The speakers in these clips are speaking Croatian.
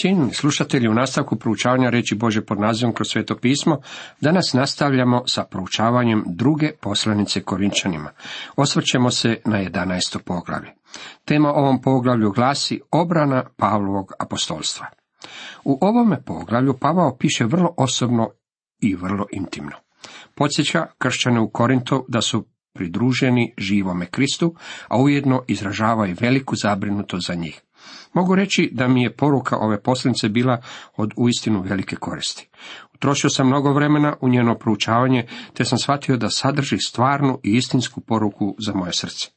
Cijenjeni slušatelji, u nastavku proučavanja reći Bože pod nazivom kroz sveto pismo, danas nastavljamo sa proučavanjem druge poslanice Korinčanima. Osvrćemo se na 11. poglavlje. Tema ovom poglavlju glasi obrana Pavlovog apostolstva. U ovome poglavlju Pavao piše vrlo osobno i vrlo intimno. Podsjeća kršćane u Korintu da su pridruženi živome Kristu, a ujedno izražava i veliku zabrinutost za njih. Mogu reći da mi je poruka ove poslanice bila od uistinu velike koristi. Utrošio sam mnogo vremena u njeno proučavanje, te sam shvatio da sadrži stvarnu i istinsku poruku za moje srce.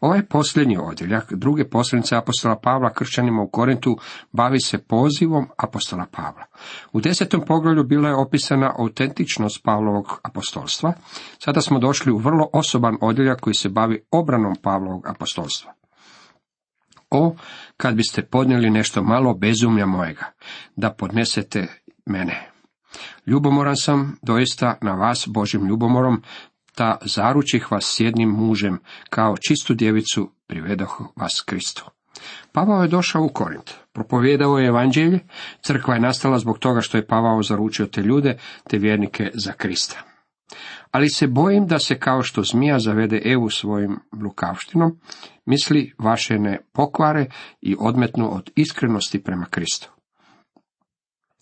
Ovaj posljednji odjeljak druge poslanice apostola Pavla kršćanima u Korintu bavi se pozivom apostola Pavla. U desetom poglavlju bila je opisana autentičnost Pavlovog apostolstva. Sada smo došli u vrlo osoban odjeljak koji se bavi obranom Pavlovog apostolstva. O, kad biste podnijeli nešto malo bezumlja mojega, da podnesete mene. Ljubomoran sam doista na vas Božim ljubomorom, ta zaručih vas s jednim mužem, kao čistu djevicu privedoh vas Kristu. Pavao je došao u Korint, propovjedao je evanđelje, crkva je nastala zbog toga što je Pavao zaručio te ljude, te vjernike za Krista. Ali se bojim da se kao što zmija zavede Evu svojim lukavštinom, misli vaše ne pokvare i odmetnu od iskrenosti prema Kristu.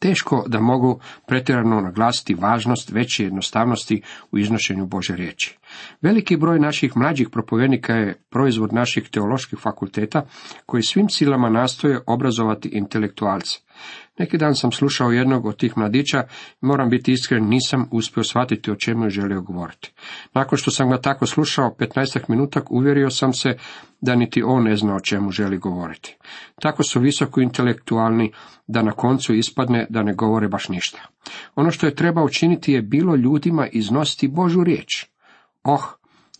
Teško da mogu pretjerano naglasiti važnost veće jednostavnosti u iznošenju Bože riječi. Veliki broj naših mlađih propovjednika je proizvod naših teoloških fakulteta koji svim silama nastoje obrazovati intelektualce. Neki dan sam slušao jednog od tih mladića i moram biti iskren, nisam uspio shvatiti o čemu je želio govoriti. Nakon što sam ga tako slušao 15 minuta, uvjerio sam se da niti on ne zna o čemu želi govoriti. Tako su visoko intelektualni da na koncu ispadne da ne govore baš ništa. Ono što je treba učiniti je bilo ljudima iznositi Božu riječ. Oh,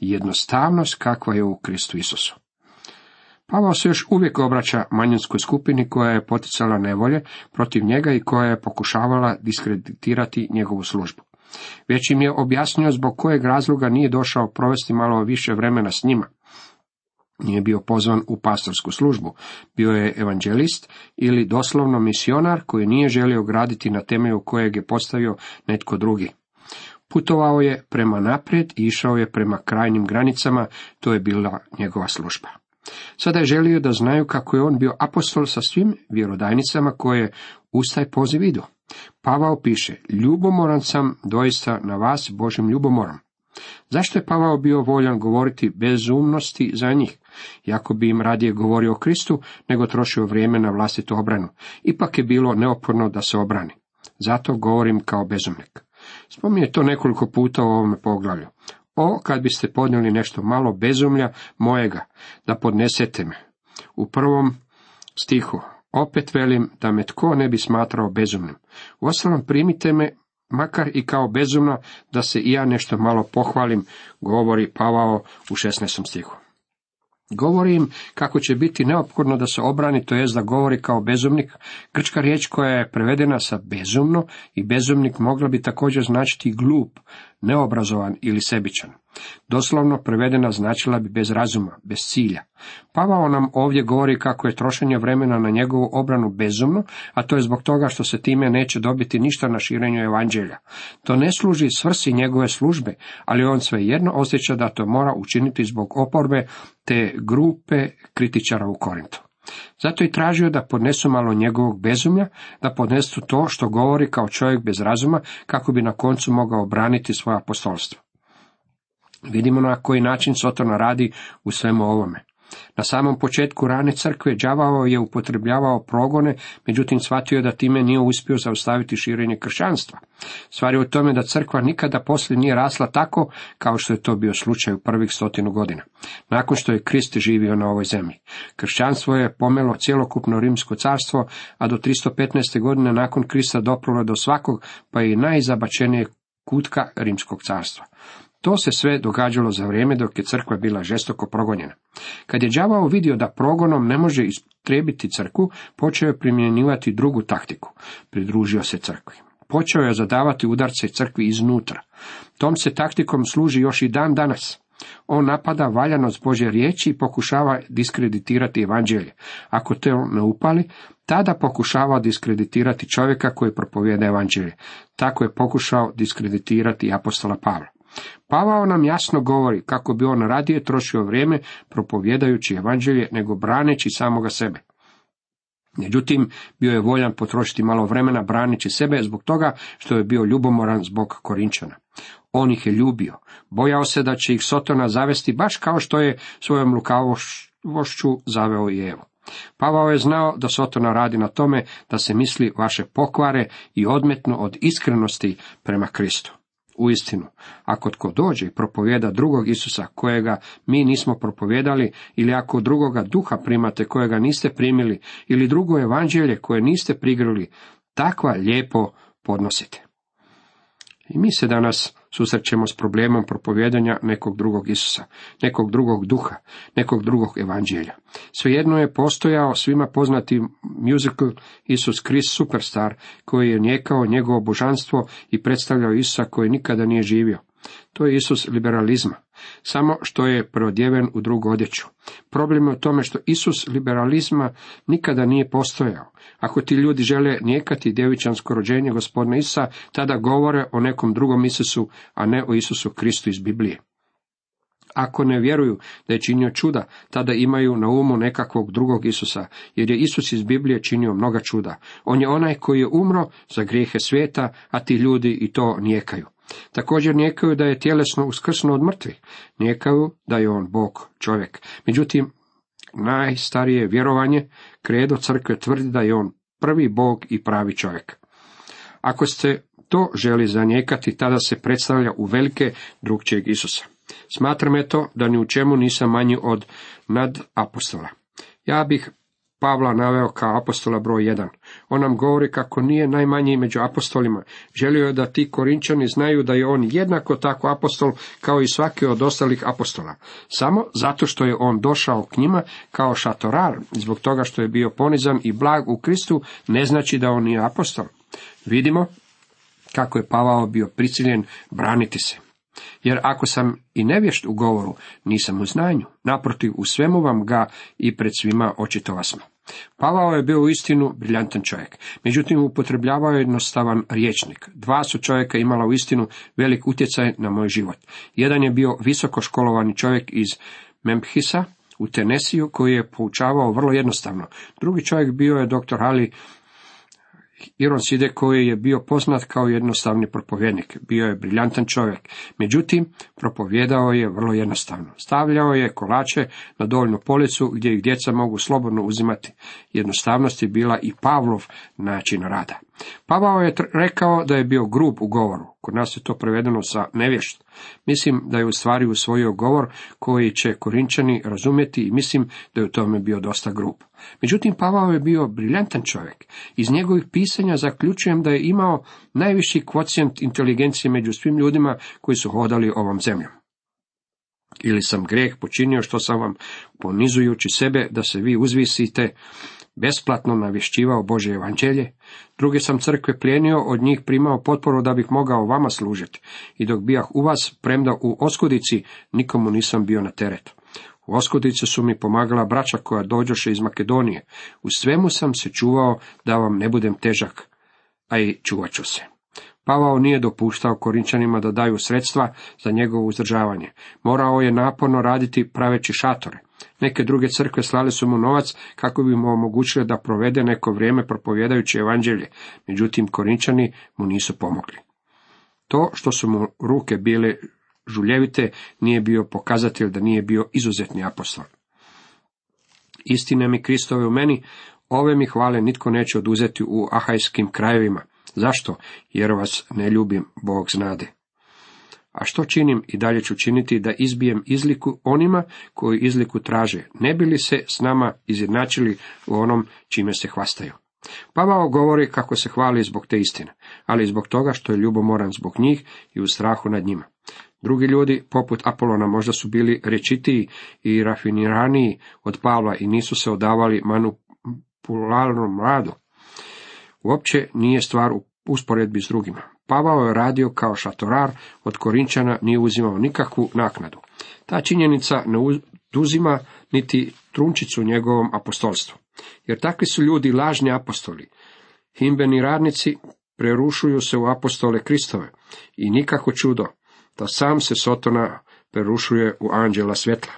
jednostavnost kakva je u Kristu Isusu. Pavao se još uvijek obraća manjinskoj skupini koja je poticala nevolje protiv njega i koja je pokušavala diskreditirati njegovu službu. Već im je objasnio zbog kojeg razloga nije došao provesti malo više vremena s njima. Nije bio pozvan u pastorsku službu, bio je evanđelist ili doslovno misionar koji nije želio graditi na temelju kojeg je postavio netko drugi. Putovao je prema naprijed i išao je prema krajnjim granicama, to je bila njegova služba. Sada je želio da znaju kako je on bio apostol sa svim vjerodajnicama koje uz taj poziv idu. Pavao piše, ljubomoran sam doista na vas Božim ljubomorom. Zašto je Pavao bio voljan govoriti bezumnosti za njih? Jako bi im radije govorio o Kristu, nego trošio vrijeme na vlastitu obranu. Ipak je bilo neophodno da se obrani. Zato govorim kao bezumnik. Spominje to nekoliko puta u ovome poglavlju. O, kad biste podnijeli nešto malo bezumlja mojega, da podnesete me. U prvom stihu, opet velim da me tko ne bi smatrao bezumnim. Uostalom primite me, makar i kao bezumna, da se i ja nešto malo pohvalim, govori Pavao u 16. stihu. Govori im kako će biti neophodno da se obrani, to jest da govori kao bezumnik. Grčka riječ koja je prevedena sa bezumno i bezumnik mogla bi također značiti glup, neobrazovan ili sebičan. Doslovno prevedena značila bi bez razuma, bez cilja. Pavao nam ovdje govori kako je trošenje vremena na njegovu obranu bezumno, a to je zbog toga što se time neće dobiti ništa na širenju evanđelja. To ne služi svrsi njegove službe, ali on svejedno osjeća da to mora učiniti zbog oporbe te grupe kritičara u Korintu. Zato i tražio da podnesu malo njegovog bezumlja, da podnesu to što govori kao čovjek bez razuma, kako bi na koncu mogao braniti svoje apostolstvo. Vidimo na koji način Sotona radi u svemu ovome. Na samom početku rane crkve đavao je upotrebljavao progone, međutim shvatio je da time nije uspio zaustaviti širenje kršćanstva. Stvar je u tome da crkva nikada poslije nije rasla tako kao što je to bio slučaj u prvih stotinu godina, nakon što je Krist živio na ovoj zemlji. Kršćanstvo je pomelo cjelokupno rimsko carstvo, a do 315. godine nakon Krista doprlo do svakog, pa i najzabačenijeg kutka rimskog carstva. To se sve događalo za vrijeme dok je crkva bila žestoko progonjena. Kad je đavao vidio da progonom ne može istrebiti crkvu, počeo je primjenjivati drugu taktiku. Pridružio se crkvi. Počeo je zadavati udarce crkvi iznutra. Tom se taktikom služi još i dan danas. On napada valjanost Bože riječi i pokušava diskreditirati evanđelje. Ako to ne upali, tada pokušavao diskreditirati čovjeka koji propovijeda evanđelje. Tako je pokušao diskreditirati apostola Pavla. Pavao nam jasno govori kako bi on radije trošio vrijeme propovjedajući evanđelje nego braneći samoga sebe. Međutim, bio je voljan potrošiti malo vremena branići sebe zbog toga što je bio ljubomoran zbog Korinčana. On ih je ljubio, bojao se da će ih Sotona zavesti baš kao što je svojom lukavošću zaveo i Evo. Pavao je znao da Sotona radi na tome da se misli vaše pokvare i odmetno od iskrenosti prema Kristu. Uistinu, ako tko dođe i propovjeda drugog Isusa kojega mi nismo propovjedali, ili ako drugoga duha primate kojega niste primili, ili drugo evanđelje koje niste prigrili, takva lijepo podnosite. I mi se danas susrećemo s problemom propovjedanja nekog drugog Isusa, nekog drugog duha, nekog drugog evanđelja. Svejedno je postojao svima poznati musical Isus Krist Superstar, koji je njekao njegovo božanstvo i predstavljao Isusa koji nikada nije živio. To je Isus liberalizma, samo što je preodjeven u drugu odjeću. Problem je u tome što Isus liberalizma nikada nije postojao. Ako ti ljudi žele nijekati djevičansko rođenje gospodina Isusa, tada govore o nekom drugom Isusu, a ne o Isusu Kristu iz Biblije. Ako ne vjeruju da je činio čuda, tada imaju na umu nekakvog drugog Isusa, jer je Isus iz Biblije činio mnoga čuda. On je onaj koji je umro za grijehe svijeta, a ti ljudi i to nijekaju. Također nijekaju da je tjelesno uskrsno od mrtvih. Nijekaju da je on Bog, čovjek. Međutim, najstarije vjerovanje, kredo crkve tvrdi da je on prvi Bog i pravi čovjek. Ako ste to želi zanijekati, tada se predstavlja u velike drugčijeg Isusa. Smatram to da ni u čemu nisam manji od nad apostola. Ja bih Pavla naveo kao apostola broj jedan. On nam govori kako nije najmanji među apostolima. Želio je da ti korinčani znaju da je on jednako tako apostol kao i svaki od ostalih apostola. Samo zato što je on došao k njima kao šatorar, zbog toga što je bio ponizan i blag u Kristu, ne znači da on nije apostol. Vidimo kako je Pavao bio prisiljen braniti se. Jer ako sam i nevješt u govoru, nisam u znanju. Naprotiv, u svemu vam ga i pred svima očitova smo. Pavao je bio istinu briljantan čovjek, međutim upotrebljavao je jednostavan riječnik. Dva su čovjeka imala u istinu velik utjecaj na moj život. Jedan je bio visoko školovani čovjek iz Memphisa u Tenesiju koji je poučavao vrlo jednostavno. Drugi čovjek bio je dr. Ali Ironside koji je bio poznat kao jednostavni propovjednik. Bio je briljantan čovjek. Međutim, propovjedao je vrlo jednostavno. Stavljao je kolače na dovoljnu policu gdje ih djeca mogu slobodno uzimati. Jednostavnost je bila i Pavlov način rada. Pavao je rekao da je bio grub u govoru. Kod nas je to prevedeno sa nevješt. Mislim da je u stvari usvojio govor koji će korinčani razumjeti i mislim da je u tome bio dosta grub. Međutim, Pavao je bio briljantan čovjek. Iz njegovih pisanja zaključujem da je imao najviši kvocijent inteligencije među svim ljudima koji su hodali ovom zemljom. Ili sam greh počinio što sam vam, ponizujući sebe da se vi uzvisite, besplatno navješćivao Bože evanđelje, druge sam crkve plijenio, od njih primao potporu da bih mogao vama služiti, i dok bijah u vas, premda u oskudici, nikomu nisam bio na teret. U oskudici su mi pomagala braća koja dođoše iz Makedonije. U svemu sam se čuvao da vam ne budem težak, a i čuvat ću se. Pavao nije dopuštao Korinčanima da daju sredstva za njegovo uzdržavanje. Morao je naporno raditi praveći šatore. Neke druge crkve slale su mu novac kako bi mu omogućile da provede neko vrijeme propovjedajući evanđelje, međutim Korinčani mu nisu pomogli. To što su mu ruke bile žuljevite nije bio pokazatelj da nije bio izuzetni apostol. Istine mi Kristove u meni, ove mi hvale nitko neće oduzeti u ahajskim krajevima. Zašto? Jer vas ne ljubim, Bog znade. A što činim i dalje ću činiti da izbijem izliku onima koji izliku traže, ne bi li se s nama izjednačili u onom čime se hvastaju. Pavao govori kako se hvali zbog te istine, ali zbog toga što je ljubomoran zbog njih i u strahu nad njima. Drugi ljudi, poput Apolona, možda su bili rečitiji i rafiniraniji od Pavla i nisu se odavali manipularnom radu. Uopće nije stvar u usporedbi s drugima. Pavao je radio kao šatorar, od Korinčana nije uzimao nikakvu naknadu. Ta činjenica ne oduzima niti trunčicu njegovom apostolstvu. Jer takvi su ljudi lažni apostoli. Himbeni radnici prerušuju se u apostole Kristove i nikako čudo da sam se Sotona prerušuje u anđela svjetla.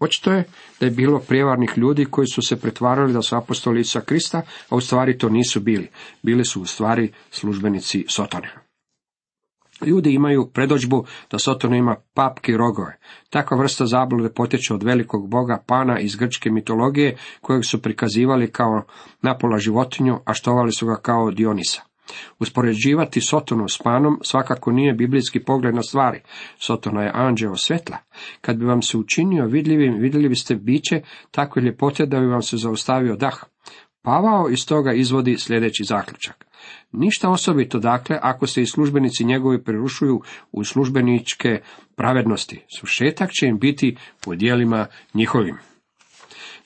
Očito je da je bilo prijevarnih ljudi koji su se pretvarali da su apostoli Isa Krista, a u stvari to nisu bili. Bili su u stvari službenici Sotone. Ljudi imaju predođbu da Soton ima papke rogove. Takva vrsta zablude potječe od velikog boga Pana iz grčke mitologije, kojeg su prikazivali kao napola životinju, a štovali su ga kao Dionisa. Uspoređivati Sotonu s panom svakako nije biblijski pogled na stvari. Sotona je anđeo svetla. Kad bi vam se učinio vidljivim, vidjeli biste biće takve ljepote da bi vam se zaustavio dah. Pavao iz toga izvodi sljedeći zaključak. Ništa osobito, dakle, ako se i službenici njegovi prerušuju u službeničke pravednosti. Sušetak će im biti po dijelima njihovim.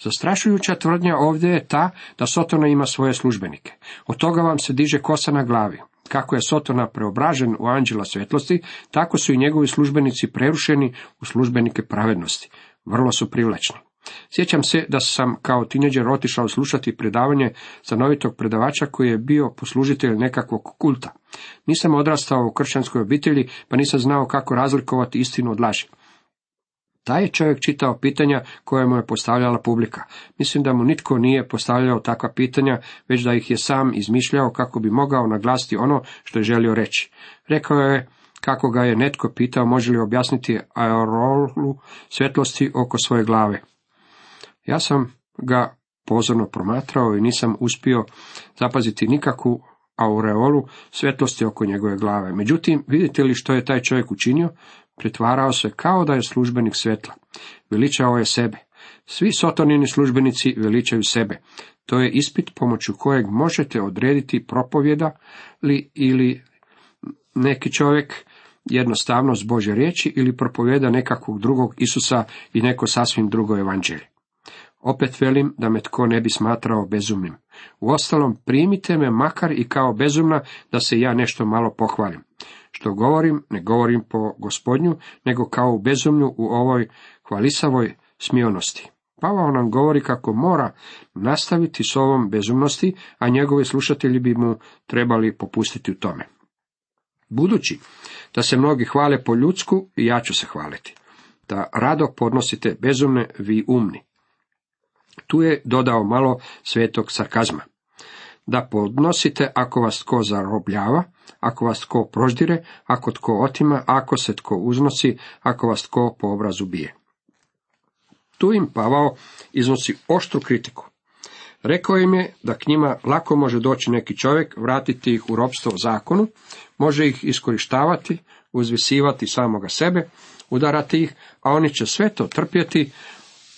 Zastrašujuća tvrdnja ovdje je ta da Sotona ima svoje službenike. Od toga vam se diže kosa na glavi. Kako je Sotona preobražen u anđela svjetlosti, tako su i njegovi službenici prerušeni u službenike pravednosti. Vrlo su privlačni. Sjećam se da sam kao tineđer otišao slušati predavanje stanovitog predavača koji je bio poslužitelj nekakvog kulta. Nisam odrastao u kršćanskoj obitelji, pa nisam znao kako razlikovati istinu od laži. Taj je čovjek čitao pitanja koje mu je postavljala publika. Mislim da mu nitko nije postavljao takva pitanja, već da ih je sam izmišljao kako bi mogao naglasiti ono što je želio reći. Rekao je kako ga je netko pitao može li objasniti aerolu svjetlosti oko svoje glave. Ja sam ga pozorno promatrao i nisam uspio zapaziti nikakvu aureolu svjetlosti oko njegove glave. Međutim, vidite li što je taj čovjek učinio? Pretvarao se kao da je službenik svjetla. Veličao je sebe. Svi sotonini službenici veličaju sebe. To je ispit pomoću kojeg možete odrediti propovjeda li ili neki čovjek jednostavno s Bože riječi ili propovjeda nekakvog drugog Isusa i neko sasvim drugo evanđelje. Opet velim da me tko ne bi smatrao bezumnim. Uostalom, primite me makar i kao bezumna da se ja nešto malo pohvalim. Što govorim, ne govorim po gospodnju, nego kao u bezumlju u ovoj hvalisavoj smionosti. Pavao nam govori kako mora nastaviti s ovom bezumnosti, a njegovi slušatelji bi mu trebali popustiti u tome. Budući da se mnogi hvale po ljudsku, i ja ću se hvaliti. Da rado podnosite bezumne, vi umni. Tu je dodao malo svetog sarkazma. Da podnosite ako vas tko zarobljava, ako vas tko proždire, ako tko otima, ako se tko uznosi, ako vas tko po obrazu bije. Tu im Pavao iznosi oštru kritiku. Rekao im je da k njima lako može doći neki čovjek, vratiti ih u ropstvo zakonu, može ih iskorištavati, uzvisivati samoga sebe, udarati ih, a oni će sve to trpjeti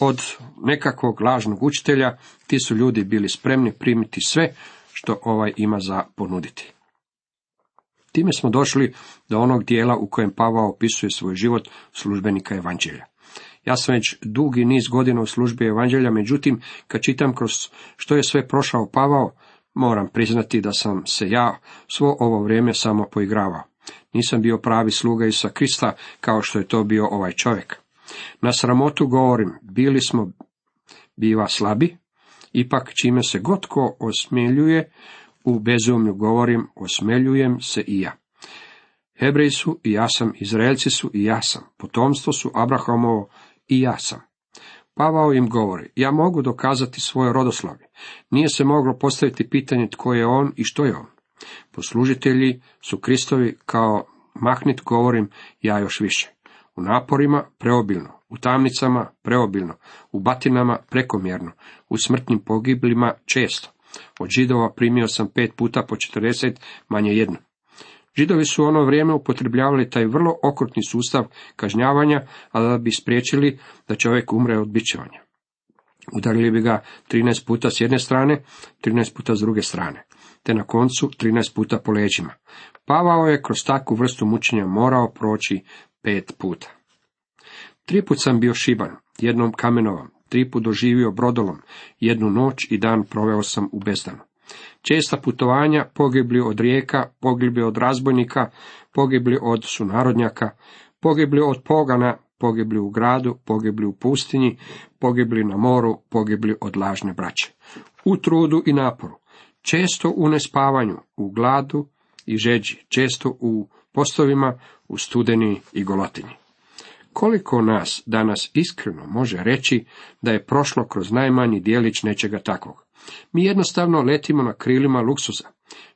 od nekakvog lažnog učitelja, ti su ljudi bili spremni primiti sve što ovaj ima za ponuditi. Time smo došli do onog dijela u kojem Pavao opisuje svoj život službenika evanđelja. Ja sam već dugi niz godina u službi evanđelja, međutim, kad čitam kroz što je sve prošao Pavao, moram priznati da sam se ja svo ovo vrijeme samo poigravao. Nisam bio pravi sluga Isa Krista kao što je to bio ovaj čovjek. Na sramotu govorim, bili smo biva slabi, ipak čime se god ko osmeljuje, u bezumlju govorim, osmeljujem se i ja. Hebreji su i ja sam, Izraelci su i ja sam, potomstvo su Abrahamovo i ja sam. Pavao im govori, ja mogu dokazati svoje rodoslavlje. Nije se moglo postaviti pitanje tko je on i što je on. Poslužitelji su Kristovi kao mahnit govorim ja još više. U naporima preobilno, u tamnicama preobilno, u batinama prekomjerno, u smrtnim pogiblima često. Od židova primio sam pet puta po četrdeset, manje jedno. Židovi su ono vrijeme upotrebljavali taj vrlo okrutni sustav kažnjavanja, a da bi spriječili da čovjek umre od bićevanja. Udarili bi ga 13 puta s jedne strane, 13 puta s druge strane, te na koncu 13 puta po leđima. Pavao je kroz takvu vrstu mučenja morao proći pet puta. Tri put sam bio šiban, jednom kamenovom, tri put doživio brodolom, jednu noć i dan proveo sam u bezdanu. Česta putovanja, pogibli od rijeka, pogibli od razbojnika, pogibli od sunarodnjaka, pogibli od pogana, pogibli u gradu, pogibli u pustinji, pogibli na moru, pogibli od lažne braće. U trudu i naporu, često u nespavanju, u gladu i žeđi, često u postovima, u studeni i golotinji. Koliko nas danas iskreno može reći da je prošlo kroz najmanji dijelić nečega takvog? Mi jednostavno letimo na krilima luksuza.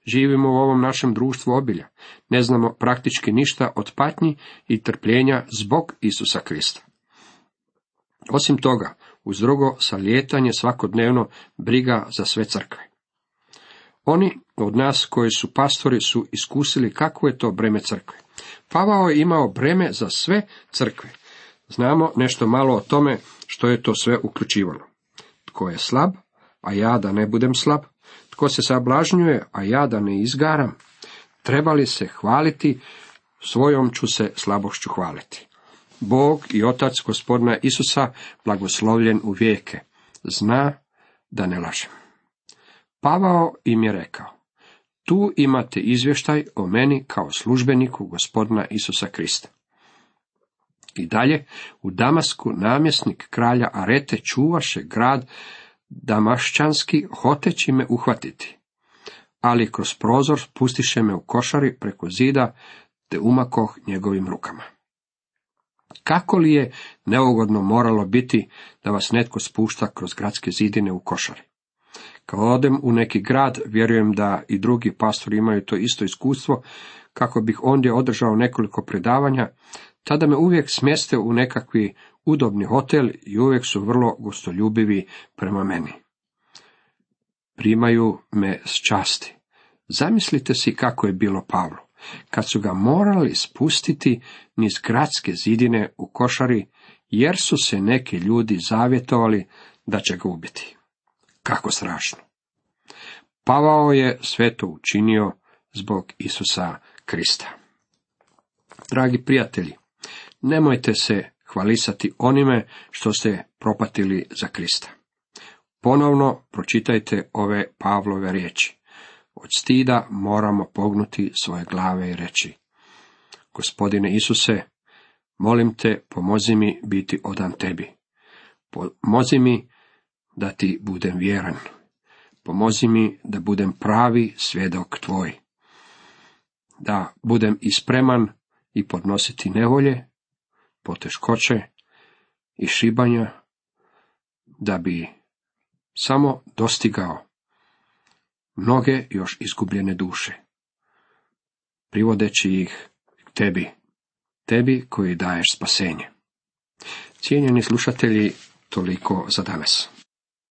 Živimo u ovom našem društvu obilja. Ne znamo praktički ništa od patnji i trpljenja zbog Isusa Krista. Osim toga, uz drugo salijetanje svakodnevno briga za sve crkve. Oni od nas koji su pastori su iskusili kako je to breme crkve. Pavao je imao breme za sve crkve. Znamo nešto malo o tome što je to sve uključivalo. Tko je slab, a ja da ne budem slab? Tko se sablažnjuje, a ja da ne izgaram? Treba li se hvaliti, svojom ću se slabošću hvaliti. Bog i Otac gospodina Isusa, blagoslovljen u vijeke, zna da ne lažem. Pavao im je rekao, tu imate izvještaj o meni kao službeniku gospodina Isusa Krista. I dalje, u Damasku namjesnik kralja Arete čuvaše grad damašćanski hoteći me uhvatiti. Ali kroz prozor pustiše me u košari preko zida, te umakoh njegovim rukama. Kako li je neugodno moralo biti da vas netko spušta kroz gradske zidine u košari? Kad odem u neki grad, vjerujem da i drugi pastori imaju to isto iskustvo, kako bih ondje održao nekoliko predavanja, tada me uvijek smjeste u nekakvi udobni hotel i uvijek su vrlo gostoljubivi prema meni. Primaju me s časti. Zamislite si kako je bilo Pavlo, kad su ga morali spustiti niz gradske zidine u košari, jer su se neki ljudi zavjetovali da će ga ubiti. Kako strašno. Pavao je sve to učinio zbog Isusa Krista. Dragi prijatelji, nemojte se hvalisati onime što ste propatili za Krista. Ponovno pročitajte ove Pavlove riječi. Od stida moramo pognuti svoje glave i reći. Gospodine Isuse, molim te, pomozi mi biti odan tebi. Pomozi mi da ti budem vjeran. Pomozi mi da budem pravi svjedok tvoj. Da budem ispreman i podnositi nevolje, poteškoće i šibanja, da bi samo dostigao mnoge još izgubljene duše, privodeći ih tebi, tebi koji daješ spasenje. Cijenjeni slušatelji, toliko za danas.